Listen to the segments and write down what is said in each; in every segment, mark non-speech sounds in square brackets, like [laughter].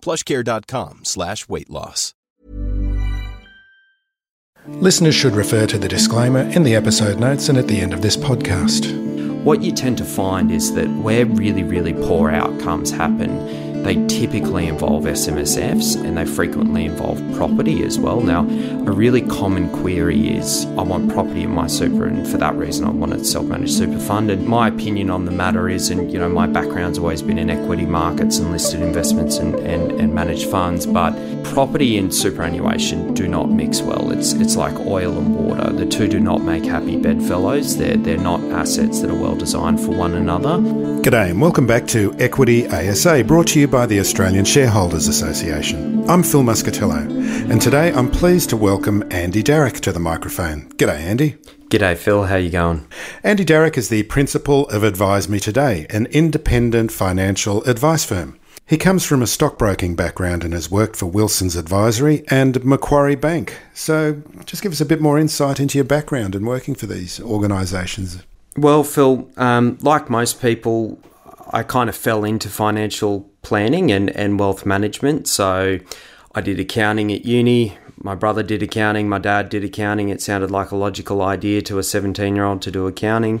plushcare.com slash weight loss. Listeners should refer to the disclaimer in the episode notes and at the end of this podcast. What you tend to find is that where really, really poor outcomes happen, they typically involve SMSFs and they frequently involve property as well. Now, a really common query is I want property in my super, and for that reason, I want a self managed super fund. And my opinion on the matter is, and you know, my background's always been in equity markets and listed investments and, and, and managed funds, but property and superannuation do not mix well. It's, it's like oil and water. The two do not make happy bedfellows. They're, they're not assets that are well designed for one another. G'day and welcome back to Equity ASA, brought to you by the Australian Shareholders Association. I'm Phil Muscatello, and today I'm pleased to welcome Andy Darroch to the microphone. G'day, Andy. G'day, Phil. How you going? Andy Darroch is the principal of Advise Me Today, an independent financial advice firm. He comes from a stockbroking background and has worked for Wilsons Advisory and Macquarie Bank. So, just give us a bit more insight into your background and working for these organisations. Well, Phil, um, like most people, I kind of fell into financial planning and, and wealth management. So I did accounting at uni. My brother did accounting. My dad did accounting. It sounded like a logical idea to a 17 year old to do accounting.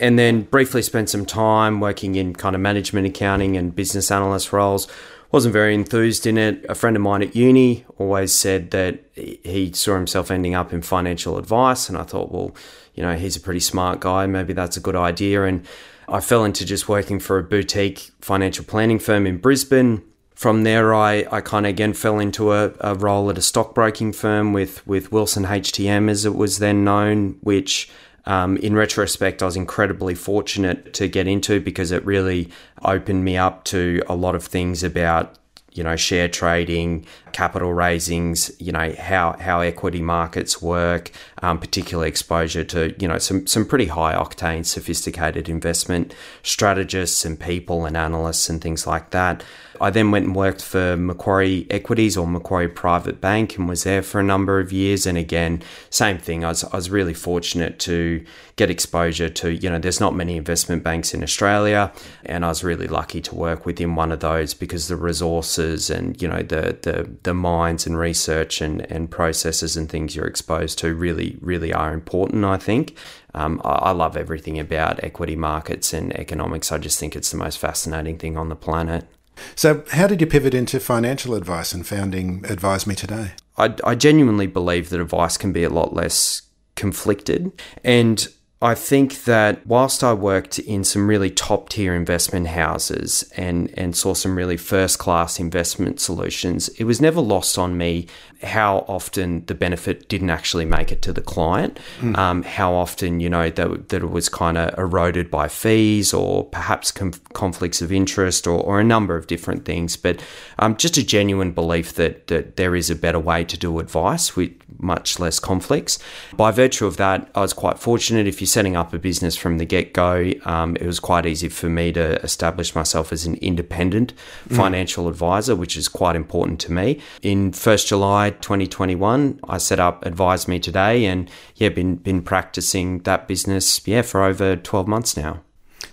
And then briefly spent some time working in kind of management accounting and business analyst roles. Wasn't very enthused in it. A friend of mine at uni always said that he saw himself ending up in financial advice. And I thought, well, you know, he's a pretty smart guy. Maybe that's a good idea. And I fell into just working for a boutique financial planning firm in Brisbane. From there, I, I kind of again fell into a, a role at a stockbroking firm with, with Wilson HTM, as it was then known, which um, in retrospect, I was incredibly fortunate to get into because it really opened me up to a lot of things about you know share trading capital raisings you know how how equity markets work um, particular exposure to you know some some pretty high octane sophisticated investment strategists and people and analysts and things like that I then went and worked for Macquarie Equities or Macquarie Private Bank and was there for a number of years. And again, same thing. I was, I was really fortunate to get exposure to, you know, there's not many investment banks in Australia. And I was really lucky to work within one of those because the resources and, you know, the, the, the minds and research and, and processes and things you're exposed to really, really are important, I think. Um, I, I love everything about equity markets and economics. I just think it's the most fascinating thing on the planet. So, how did you pivot into financial advice and founding Advise Me Today? I, I genuinely believe that advice can be a lot less conflicted. And I think that whilst I worked in some really top tier investment houses and, and saw some really first class investment solutions, it was never lost on me how often the benefit didn't actually make it to the client, mm. um, how often, you know, that, that it was kind of eroded by fees or perhaps com- conflicts of interest or, or, a number of different things. But um, just a genuine belief that, that there is a better way to do advice with much less conflicts. By virtue of that, I was quite fortunate. If you're setting up a business from the get go, um, it was quite easy for me to establish myself as an independent mm. financial advisor, which is quite important to me. In 1st July, 2021, I set up Advise Me Today and yeah, been been practicing that business yeah for over 12 months now.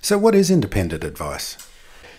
So what is independent advice?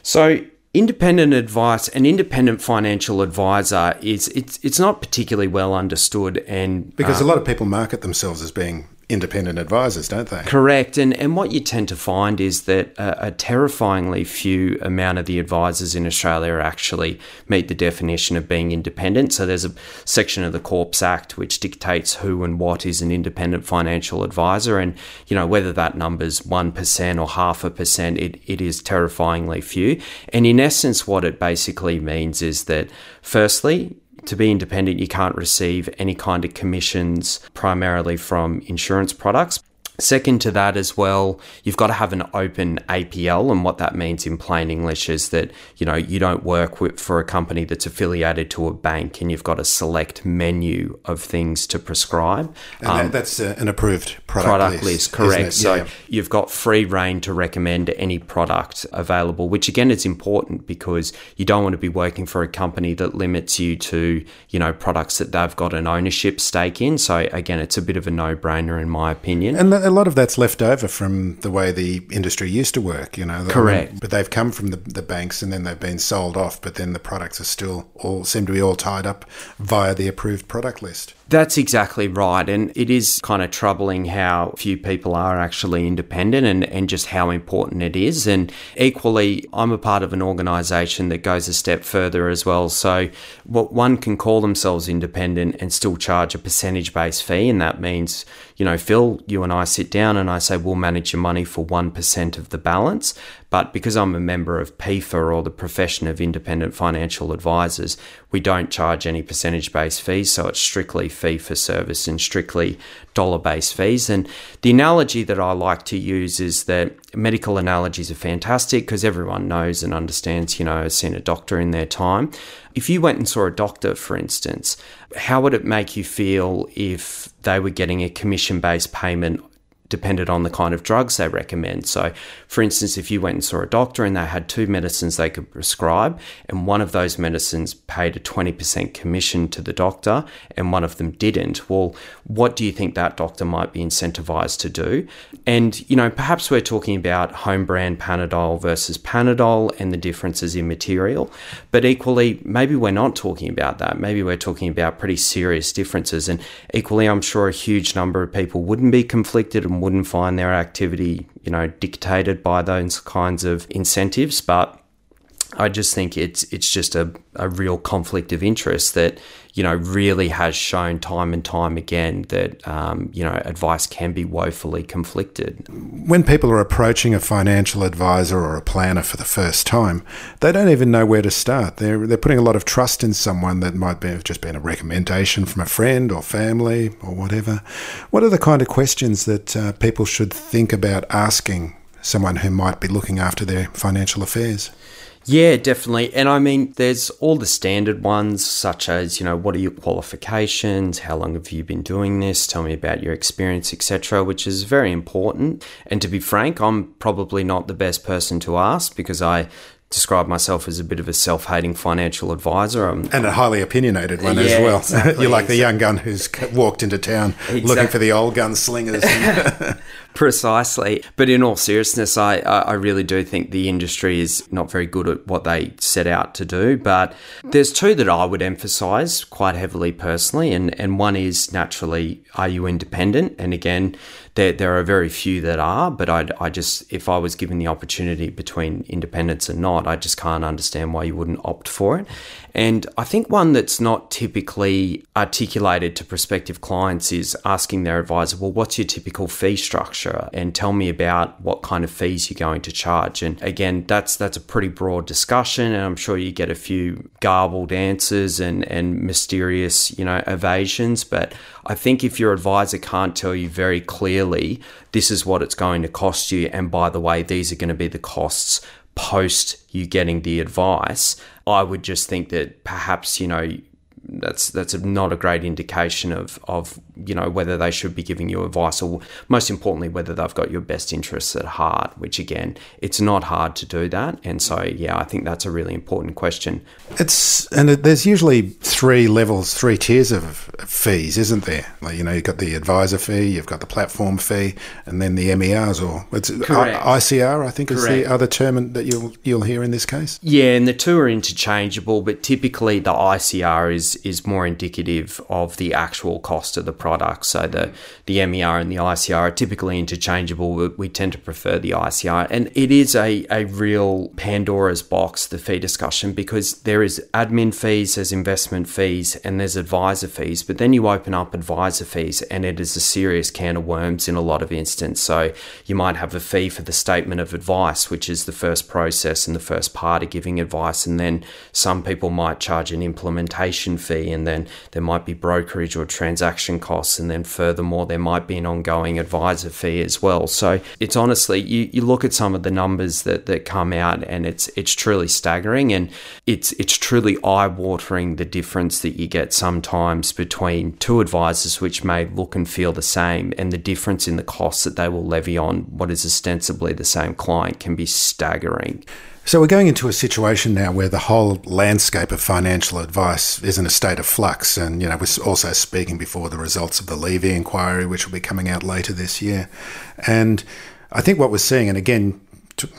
So independent advice an independent financial advisor is it's it's not particularly well understood and because uh, a lot of people market themselves as being independent advisors, don't they? Correct. And and what you tend to find is that a, a, terrifyingly few amount of the advisors in Australia actually meet the definition of being independent. So there's a section of the Corps Act which dictates who and what is an independent financial advisor. And, you know, whether that number's 1% or half a percent, it, it is terrifyingly few. And in essence, what it basically means is that, firstly, to be independent, you can't receive any kind of commissions primarily from insurance products. Second to that as well, you've got to have an open APL, and what that means in plain English is that you know you don't work with, for a company that's affiliated to a bank, and you've got a select menu of things to prescribe. And um, that's uh, an approved product, product list, list correct? So yeah. you've got free reign to recommend any product available, which again is important because you don't want to be working for a company that limits you to you know products that they've got an ownership stake in. So again, it's a bit of a no-brainer in my opinion. And a lot of that's left over from the way the industry used to work, you know. Correct. but they've come from the, the banks and then they've been sold off, but then the products are still all seem to be all tied up via the approved product list. That's exactly right. And it is kind of troubling how few people are actually independent and, and just how important it is. And equally, I'm a part of an organisation that goes a step further as well. So, what one can call themselves independent and still charge a percentage based fee. And that means, you know, Phil, you and I sit down and I say, we'll manage your money for 1% of the balance. But because I'm a member of PIFA or the Profession of Independent Financial Advisors, we don't charge any percentage based fees. So it's strictly fee for service and strictly dollar based fees. And the analogy that I like to use is that medical analogies are fantastic because everyone knows and understands, you know, has seen a doctor in their time. If you went and saw a doctor, for instance, how would it make you feel if they were getting a commission based payment depended on the kind of drugs they recommend. So, for instance, if you went and saw a doctor and they had two medicines they could prescribe, and one of those medicines paid a 20% commission to the doctor and one of them didn't, well, what do you think that doctor might be incentivized to do? And, you know, perhaps we're talking about home brand Panadol versus Panadol and the differences in material, but equally, maybe we're not talking about that. Maybe we're talking about pretty serious differences. And equally, I'm sure a huge number of people wouldn't be conflicted and wouldn't find their activity, you know, dictated by those kinds of incentives. But I just think it's it's just a, a real conflict of interest that you know really has shown time and time again that um, you know advice can be woefully conflicted. When people are approaching a financial advisor or a planner for the first time, they don't even know where to start. They're they're putting a lot of trust in someone that might be have just been a recommendation from a friend or family or whatever. What are the kind of questions that uh, people should think about asking someone who might be looking after their financial affairs? Yeah, definitely. And I mean, there's all the standard ones, such as, you know, what are your qualifications? How long have you been doing this? Tell me about your experience, etc., which is very important. And to be frank, I'm probably not the best person to ask because I describe myself as a bit of a self-hating financial advisor. I'm, and a highly opinionated one yeah, as well. Exactly, [laughs] You're like the young gun who's walked into town exactly. looking for the old gun slingers. [laughs] [laughs] Precisely. But in all seriousness, I, I really do think the industry is not very good at what they set out to do. But there's two that I would emphasize quite heavily personally. And, and one is naturally, are you independent? And again, there, there are very few that are, but I, I just, if I was given the opportunity between independence and not, I just can't understand why you wouldn't opt for it. And I think one that's not typically articulated to prospective clients is asking their advisor, well, what's your typical fee structure? And tell me about what kind of fees you're going to charge. And again, that's that's a pretty broad discussion, and I'm sure you get a few garbled answers and, and mysterious, you know, evasions. But I think if your advisor can't tell you very clearly, this is what it's going to cost you, and by the way, these are going to be the costs post you getting the advice, I would just think that perhaps, you know, that's that's not a great indication of of you know whether they should be giving you advice or most importantly whether they've got your best interests at heart which again it's not hard to do that and so yeah I think that's a really important question it's and there's usually three levels three tiers of fees isn't there like, you know you've got the advisor fee you've got the platform fee and then the MERs or it's uh, Correct. ICR I think Correct. is the other term that you'll you'll hear in this case yeah and the two are interchangeable but typically the ICR is is more indicative of the actual cost of the product. So the the MER and the ICR are typically interchangeable. We, we tend to prefer the ICR, and it is a a real Pandora's box the fee discussion because there is admin fees, there's investment fees, and there's advisor fees. But then you open up advisor fees, and it is a serious can of worms in a lot of instances. So you might have a fee for the statement of advice, which is the first process and the first part of giving advice, and then some people might charge an implementation fee, and then there might be brokerage or transaction costs, and then furthermore, there might be an ongoing advisor fee as well. So it's honestly, you, you look at some of the numbers that, that come out, and it's it's truly staggering, and it's it's truly eye watering the difference that you get sometimes between two advisors which may look and feel the same, and the difference in the costs that they will levy on what is ostensibly the same client can be staggering. So we're going into a situation now where the whole landscape of financial advice is in a state of flux, and you know we're also speaking before the results of the Levy inquiry, which will be coming out later this year. And I think what we're seeing, and again,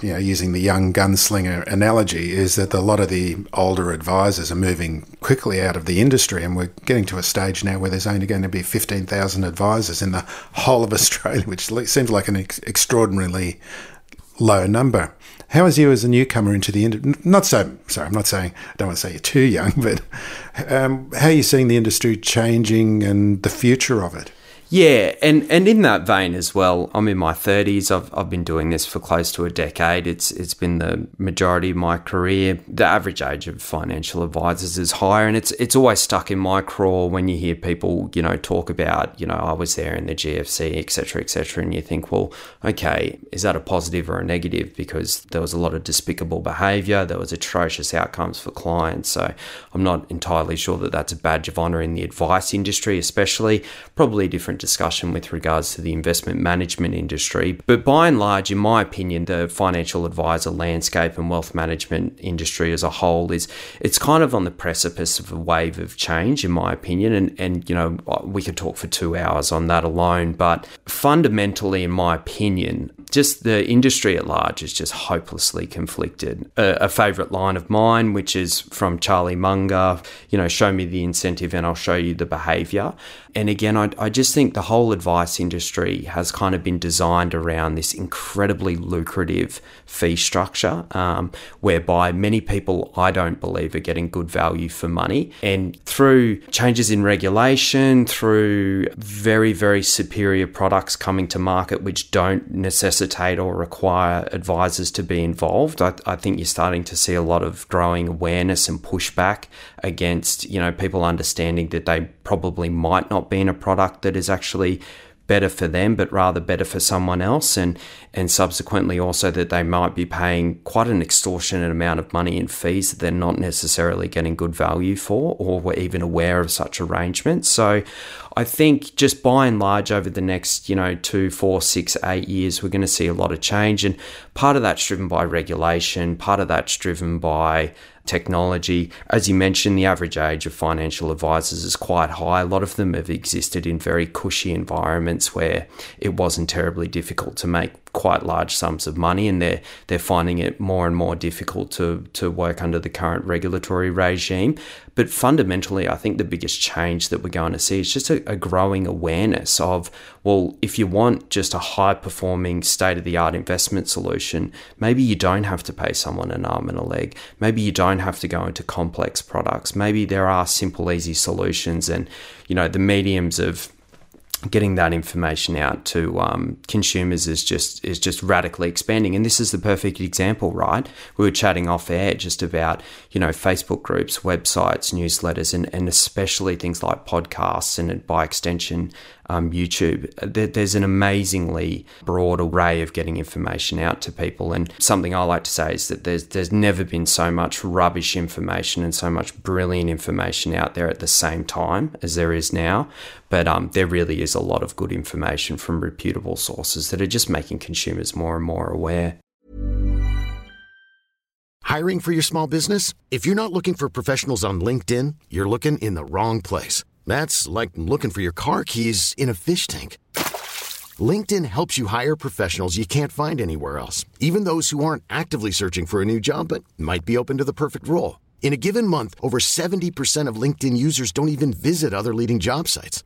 you know, using the young gunslinger analogy, is that a lot of the older advisors are moving quickly out of the industry, and we're getting to a stage now where there's only going to be 15,000 advisors in the whole of [laughs] Australia, which seems like an ex- extraordinarily low number. How is you as a newcomer into the industry? Not so, sorry, I'm not saying, I don't want to say you're too young, [laughs] but um, how are you seeing the industry changing and the future of it? Yeah, and, and in that vein as well, I'm in my 30s. I've, I've been doing this for close to a decade. It's it's been the majority of my career. The average age of financial advisors is higher, and it's it's always stuck in my craw when you hear people, you know, talk about, you know, I was there in the GFC, etc., etc., and you think, well, okay, is that a positive or a negative? Because there was a lot of despicable behaviour, there was atrocious outcomes for clients. So I'm not entirely sure that that's a badge of honour in the advice industry, especially. Probably different discussion with regards to the investment management industry. But by and large, in my opinion, the financial advisor landscape and wealth management industry as a whole is it's kind of on the precipice of a wave of change, in my opinion. And and you know we could talk for two hours on that alone, but fundamentally, in my opinion, just the industry at large is just hopelessly conflicted. A, a favourite line of mine, which is from Charlie Munger, you know, show me the incentive and I'll show you the behaviour. And again, I, I just think the whole advice industry has kind of been designed around this incredibly lucrative fee structure, um, whereby many people, I don't believe, are getting good value for money. And through changes in regulation, through very, very superior products coming to market which don't necessitate or require advisors to be involved, I, I think you're starting to see a lot of growing awareness and pushback against, you know, people understanding that they probably might not be in a product that is actually better for them, but rather better for someone else, and and subsequently also that they might be paying quite an extortionate amount of money in fees that they're not necessarily getting good value for, or were even aware of such arrangements. So, I think just by and large over the next you know two, four, six, eight years, we're going to see a lot of change, and part of that's driven by regulation, part of that's driven by technology. As you mentioned, the average age of financial advisors is quite high. A lot of them have existed in very cushy environments where it wasn't terribly difficult to make quite large sums of money, and they're they're finding it more and more difficult to to work under the current regulatory regime. But fundamentally, I think the biggest change that we're going to see is just a, a growing awareness of well, if you want just a high performing state of the art investment solution, maybe you don't have to pay someone an arm and a leg. Maybe you don't have to go into complex products. Maybe there are simple, easy solutions, and you know the mediums of getting that information out to um, consumers is just is just radically expanding. And this is the perfect example, right? We were chatting off air just about you know Facebook groups, websites, newsletters, and and especially things like podcasts and by extension um, YouTube. There's an amazingly broad array of getting information out to people. And something I like to say is that there's there's never been so much rubbish information and so much brilliant information out there at the same time as there is now. But um, there really is a lot of good information from reputable sources that are just making consumers more and more aware. Hiring for your small business? If you're not looking for professionals on LinkedIn, you're looking in the wrong place. That's like looking for your car keys in a fish tank. LinkedIn helps you hire professionals you can't find anywhere else, even those who aren't actively searching for a new job but might be open to the perfect role. In a given month, over 70% of LinkedIn users don't even visit other leading job sites.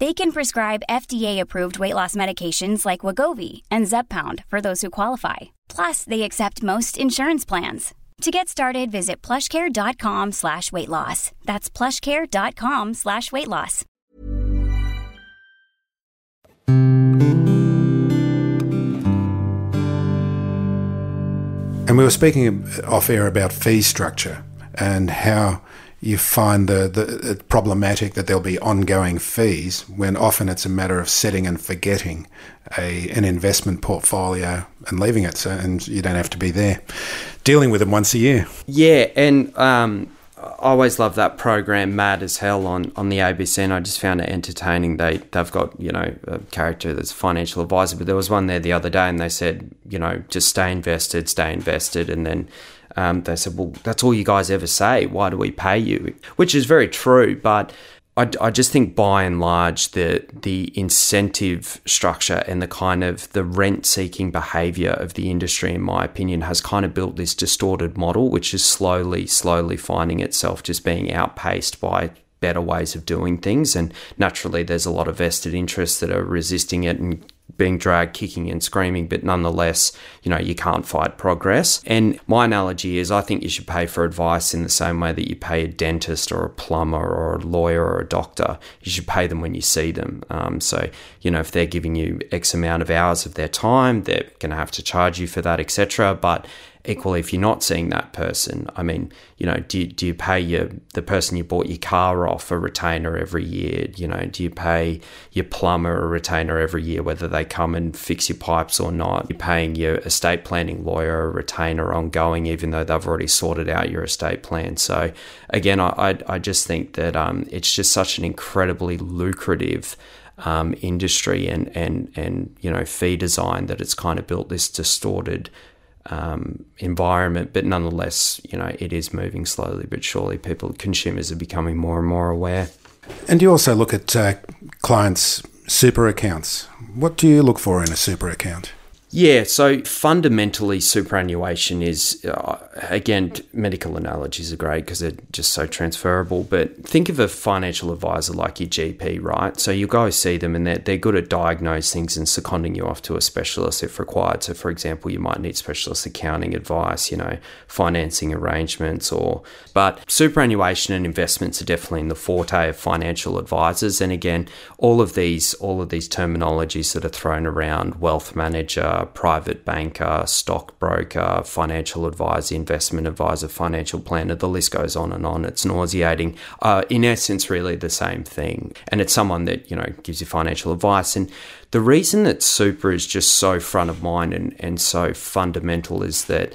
They can prescribe FDA-approved weight loss medications like Wegovy and Zepbound for those who qualify. Plus, they accept most insurance plans. To get started, visit plushcare.com slash weight loss. That's plushcare.com slash weight loss. And we were speaking off air about fee structure and how you find the, the problematic that there'll be ongoing fees when often it's a matter of setting and forgetting a an investment portfolio and leaving it so and you don't have to be there. Dealing with them once a year. Yeah and um, I always love that program Mad as Hell on, on the ABC and I just found it entertaining. They they've got you know a character that's a financial advisor but there was one there the other day and they said you know just stay invested stay invested and then um, they said, well, that's all you guys ever say. Why do we pay you? Which is very true, but I, I just think by and large the the incentive structure and the kind of the rent seeking behavior of the industry, in my opinion, has kind of built this distorted model, which is slowly, slowly finding itself just being outpaced by better ways of doing things. And naturally, there's a lot of vested interests that are resisting it and being dragged kicking and screaming, but nonetheless, you know, you can't fight progress. And my analogy is I think you should pay for advice in the same way that you pay a dentist or a plumber or a lawyer or a doctor. You should pay them when you see them. Um, so, you know, if they're giving you X amount of hours of their time, they're going to have to charge you for that, etc. But equally, if you're not seeing that person, I mean, you know, do you, do you pay your the person you bought your car off a retainer every year? You know, do you pay your plumber a retainer every year, whether they come and fix your pipes or not? You're paying your estate planning lawyer a retainer ongoing, even though they've already sorted out your estate plan. So again, I I, I just think that um, it's just such an incredibly lucrative. Um, industry and and and you know fee design that it's kind of built this distorted um, environment, but nonetheless, you know, it is moving slowly but surely. People, consumers, are becoming more and more aware. And you also look at uh, clients' super accounts. What do you look for in a super account? Yeah, so fundamentally, superannuation is, uh, again, medical analogies are great because they're just so transferable. But think of a financial advisor like your GP, right? So you go see them and they're, they're good at diagnosing things and seconding you off to a specialist if required. So, for example, you might need specialist accounting advice, you know, financing arrangements, or. But superannuation and investments are definitely in the forte of financial advisors. And again, all of these, all of these terminologies that are thrown around, wealth manager, private banker, stockbroker, financial advisor, investment advisor, financial planner, the list goes on and on. It's nauseating. Uh, in essence, really the same thing. And it's someone that, you know, gives you financial advice. And the reason that super is just so front of mind and, and so fundamental is that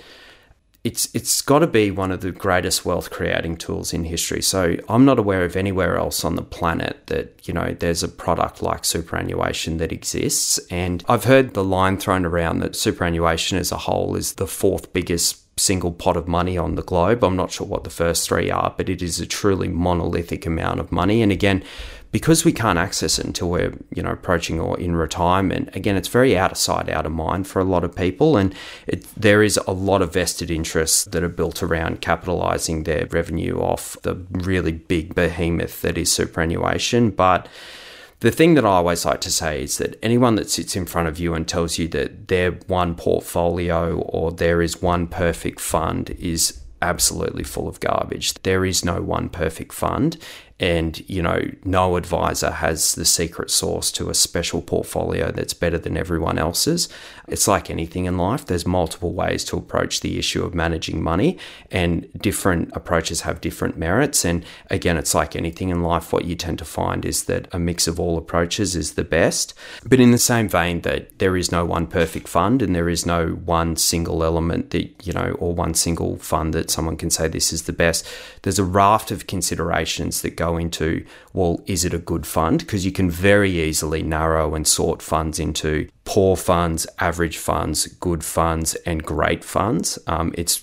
it's it's got to be one of the greatest wealth creating tools in history. So I'm not aware of anywhere else on the planet that you know there's a product like superannuation that exists. And I've heard the line thrown around that superannuation as a whole is the fourth biggest single pot of money on the globe. I'm not sure what the first three are, but it is a truly monolithic amount of money. And again, because we can't access it until we're you know approaching or in retirement again it's very out of sight out of mind for a lot of people. And it, there is a lot of vested interests that are built around capitalizing their revenue off the really big behemoth that is superannuation. But the thing that I always like to say is that anyone that sits in front of you and tells you that their one portfolio or there is one perfect fund is absolutely full of garbage. There is no one perfect fund and you know no advisor has the secret sauce to a special portfolio that's better than everyone else's. It's like anything in life. There's multiple ways to approach the issue of managing money and different approaches have different merits. And again it's like anything in life. What you tend to find is that a mix of all approaches is the best. But in the same vein that there is no one perfect fund and there is no one single element that you know or one single fund that someone can say this is the best. There's a raft of considerations that go go into, well, is it a good fund? Because you can very easily narrow and sort funds into poor funds, average funds, good funds, and great funds. Um, it's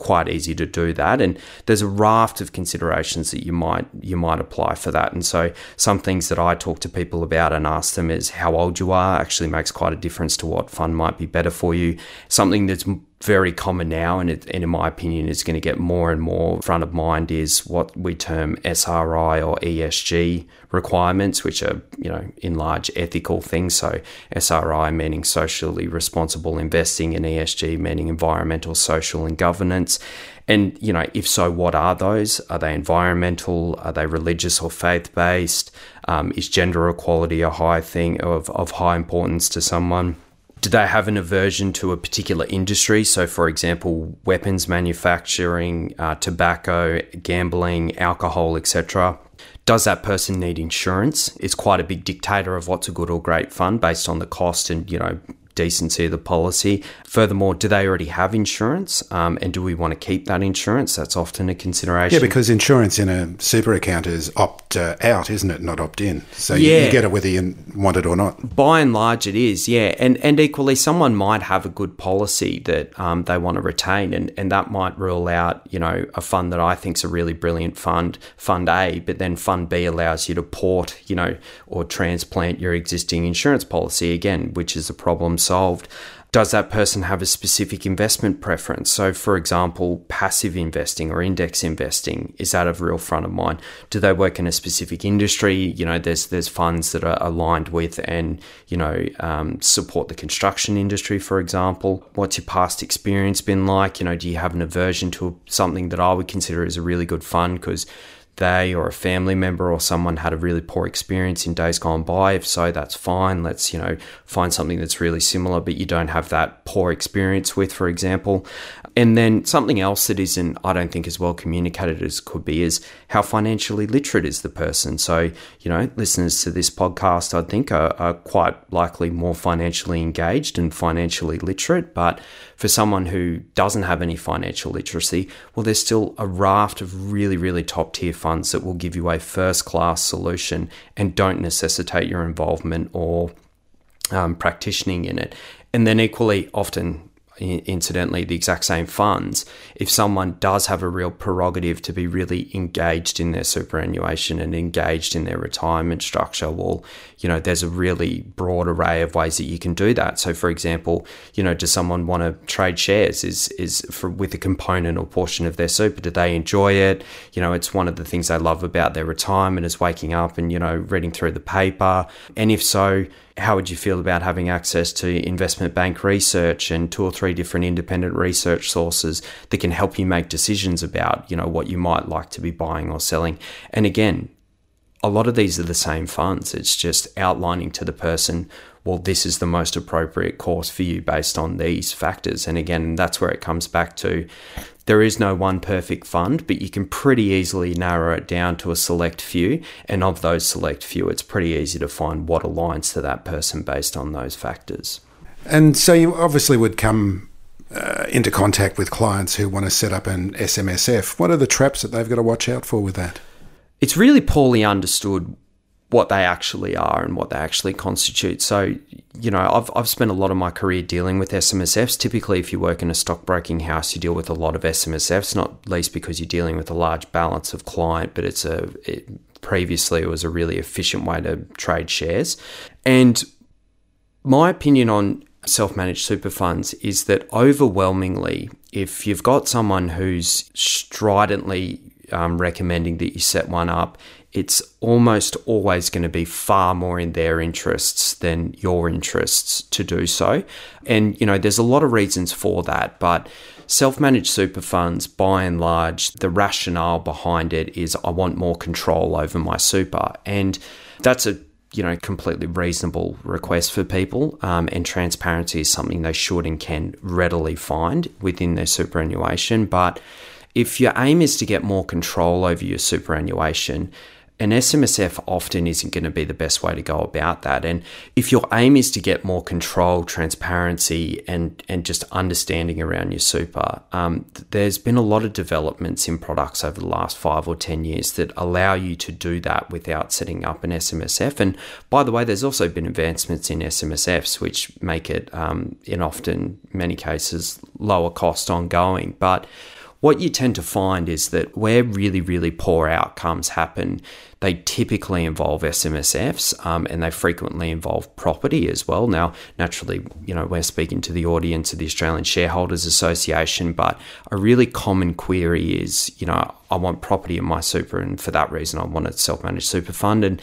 quite easy to do that and there's a raft of considerations that you might you might apply for that. And so some things that I talk to people about and ask them is how old you are actually makes quite a difference to what fund might be better for you. Something that's very common now, and, it, and in my opinion, is going to get more and more front of mind is what we term SRI or ESG requirements, which are you know in large ethical things. So SRI meaning socially responsible investing, and ESG meaning environmental, social, and governance. And you know, if so, what are those? Are they environmental? Are they religious or faith based? Um, is gender equality a high thing of, of high importance to someone? do they have an aversion to a particular industry? So, for example, weapons manufacturing, uh, tobacco, gambling, alcohol, etc. Does that person need insurance? It's quite a big dictator of what's a good or great fund based on the cost and you know decency of the policy. Furthermore, do they already have insurance? Um, and do we want to keep that insurance? That's often a consideration. Yeah, because insurance in a super account is opt uh, out, isn't it? Not opt in. So yeah. you, you, get it whether you want it or not. By and large, it is, yeah. And, and equally, someone might have a good policy that um, they want to retain, and, and that might rule out, you know, a fund that I think is a really brilliant fund, Fund A, but then Fund B allows you to port, you know, or transplant your existing insurance policy again, which is a problem solved. Does that person have a specific investment preference? So, for example, passive investing or index investing is that a real front of mind? Do they work in a specific industry? You know, there's there's funds that are aligned with and you know um, support the construction industry, for example. What's your past experience been like? You know, do you have an aversion to something that I would consider as a really good fund because they or a family member or someone had a really poor experience in days gone by. If so, that's fine. Let's, you know, find something that's really similar, but you don't have that poor experience with, for example. And then something else that isn't, I don't think, as well communicated as could be is how financially literate is the person. So, you know, listeners to this podcast, I think, are, are quite likely more financially engaged and financially literate. But for someone who doesn't have any financial literacy, well, there's still a raft of really, really top tier funds that will give you a first class solution and don't necessitate your involvement or um, practicing in it. And then equally often incidentally the exact same funds, if someone does have a real prerogative to be really engaged in their superannuation and engaged in their retirement structure, well, you know, there's a really broad array of ways that you can do that. So, for example, you know, does someone want to trade shares? Is is for with a component or portion of their super? Do they enjoy it? You know, it's one of the things they love about their retirement is waking up and you know reading through the paper. And if so, how would you feel about having access to investment bank research and two or three different independent research sources that can help you make decisions about you know what you might like to be buying or selling? And again a lot of these are the same funds. It's just outlining to the person well this is the most appropriate course for you based on these factors. And again that's where it comes back to there is no one perfect fund, but you can pretty easily narrow it down to a select few. And of those select few, it's pretty easy to find what aligns to that person based on those factors. And so you obviously would come uh, into contact with clients who want to set up an SMSF. What are the traps that they've got to watch out for with that? It's really poorly understood what they actually are and what they actually constitute. So, you know, I've, I've spent a lot of my career dealing with SMSFs. Typically, if you work in a stockbroking house, you deal with a lot of SMSFs, not least because you're dealing with a large balance of client, but it's a, it, previously it was a really efficient way to trade shares. And my opinion on self managed super funds is that overwhelmingly, if you've got someone who's stridently um, recommending that you set one up, it's almost always going to be far more in their interests than your interests to do so. And, you know, there's a lot of reasons for that, but self managed super funds, by and large, the rationale behind it is I want more control over my super. And that's a you know, completely reasonable request for people, um, and transparency is something they should and can readily find within their superannuation. But if your aim is to get more control over your superannuation, an SMSF often isn't going to be the best way to go about that. And if your aim is to get more control, transparency, and and just understanding around your super, um, there's been a lot of developments in products over the last five or ten years that allow you to do that without setting up an SMSF. And by the way, there's also been advancements in SMSFs which make it, um, in often many cases, lower cost ongoing, but what you tend to find is that where really, really poor outcomes happen, they typically involve SMSFs um, and they frequently involve property as well. Now, naturally, you know, we're speaking to the audience of the Australian Shareholders Association, but a really common query is, you know, I want property in my super, and for that reason, I want a self managed super fund. And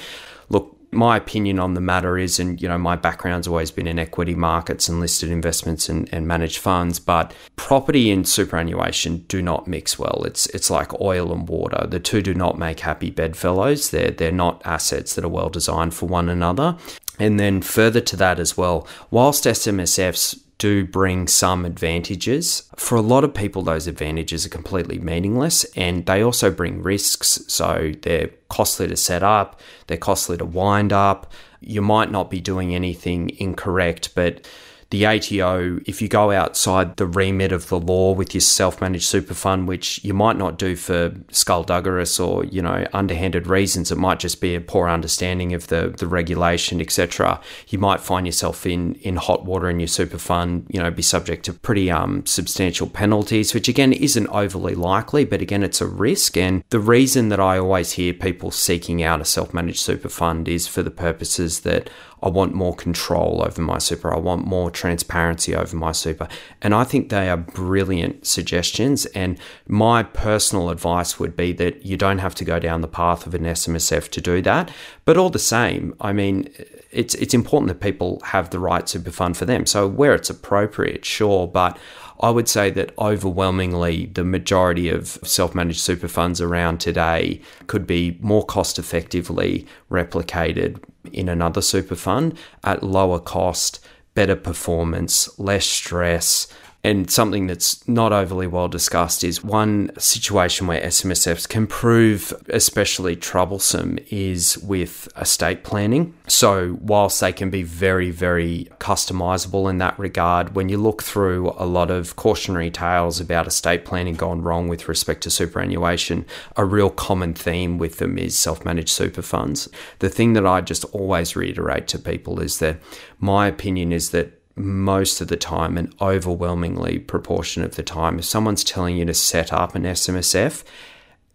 look, my opinion on the matter is, and you know, my background's always been in equity markets and listed investments and, and managed funds, but property and superannuation do not mix well. It's it's like oil and water. The two do not make happy bedfellows. They're they're not assets that are well designed for one another. And then further to that as well, whilst SMSFs do bring some advantages. For a lot of people, those advantages are completely meaningless and they also bring risks. So they're costly to set up, they're costly to wind up. You might not be doing anything incorrect, but the ATO, if you go outside the remit of the law with your self-managed super fund, which you might not do for skullduggerous or you know underhanded reasons, it might just be a poor understanding of the the regulation, etc. You might find yourself in in hot water in your super fund, you know, be subject to pretty um, substantial penalties, which again isn't overly likely, but again it's a risk. And the reason that I always hear people seeking out a self-managed super fund is for the purposes that I want more control over my super. I want more transparency over my super. And I think they are brilliant suggestions. And my personal advice would be that you don't have to go down the path of an SMSF to do that. But all the same, I mean, it's it's important that people have the right super fund for them. So where it's appropriate, sure, but I would say that overwhelmingly the majority of self managed super funds around today could be more cost effectively replicated in another super fund at lower cost, better performance, less stress, and something that's not overly well discussed is one situation where SMSFs can prove especially troublesome is with estate planning. So, whilst they can be very, very customizable in that regard, when you look through a lot of cautionary tales about estate planning gone wrong with respect to superannuation, a real common theme with them is self managed super funds. The thing that I just always reiterate to people is that my opinion is that most of the time and overwhelmingly proportion of the time if someone's telling you to set up an SMSF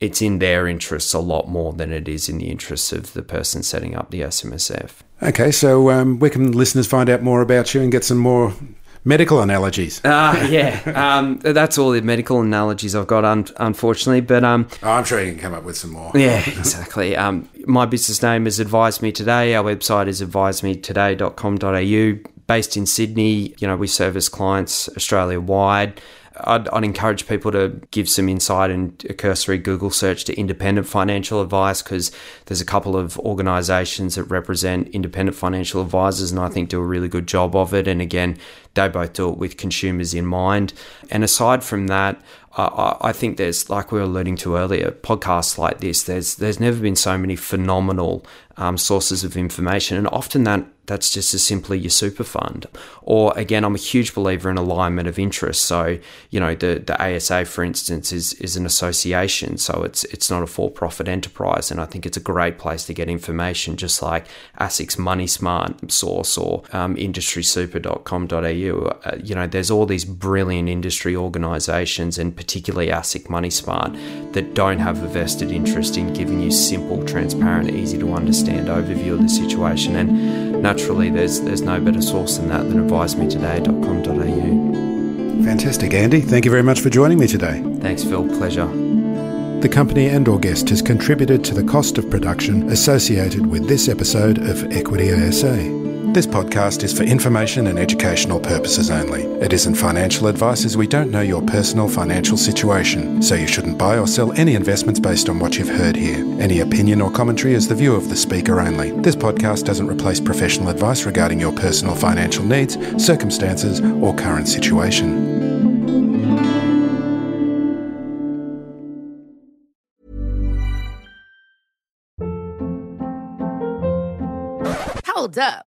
it's in their interests a lot more than it is in the interests of the person setting up the SMSF. Okay, so um, where can listeners find out more about you and get some more medical analogies? Uh, yeah, um, that's all the medical analogies I've got, un- unfortunately. But um, oh, I'm sure you can come up with some more. Yeah, exactly. Um, my business name is Advise Me Today. Our website is advisemetoday.com.au based in Sydney. You know, we service clients Australia wide. I'd, I'd, encourage people to give some insight and a cursory Google search to independent financial advice because there's a couple of organisations that represent independent financial advisors and I think do a really good job of it. And again, they both do it with consumers in mind. And aside from that, I, think there's like we were alluding to earlier, podcasts like this. There's there's never been so many phenomenal um, sources of information, and often that that's just as simply your super fund. Or again, I'm a huge believer in alignment of interest. So you know the the ASA, for instance, is is an association, so it's it's not a for profit enterprise, and I think it's a great place to get information, just like ASIC's Money Smart source or um, industrysuper.com.au. Uh, you know, there's all these brilliant industry organisations and particularly ASIC Money Smart, that don't have a vested interest in giving you simple, transparent, easy to understand overview of the situation. And naturally, there's there's no better source than that than advisemetoday.com.au. Fantastic, Andy. Thank you very much for joining me today. Thanks, Phil. Pleasure. The company and or guest has contributed to the cost of production associated with this episode of Equity ASA. This podcast is for information and educational purposes only. It isn't financial advice as we don't know your personal financial situation, so you shouldn't buy or sell any investments based on what you've heard here. Any opinion or commentary is the view of the speaker only. This podcast doesn't replace professional advice regarding your personal financial needs, circumstances, or current situation. Hold up.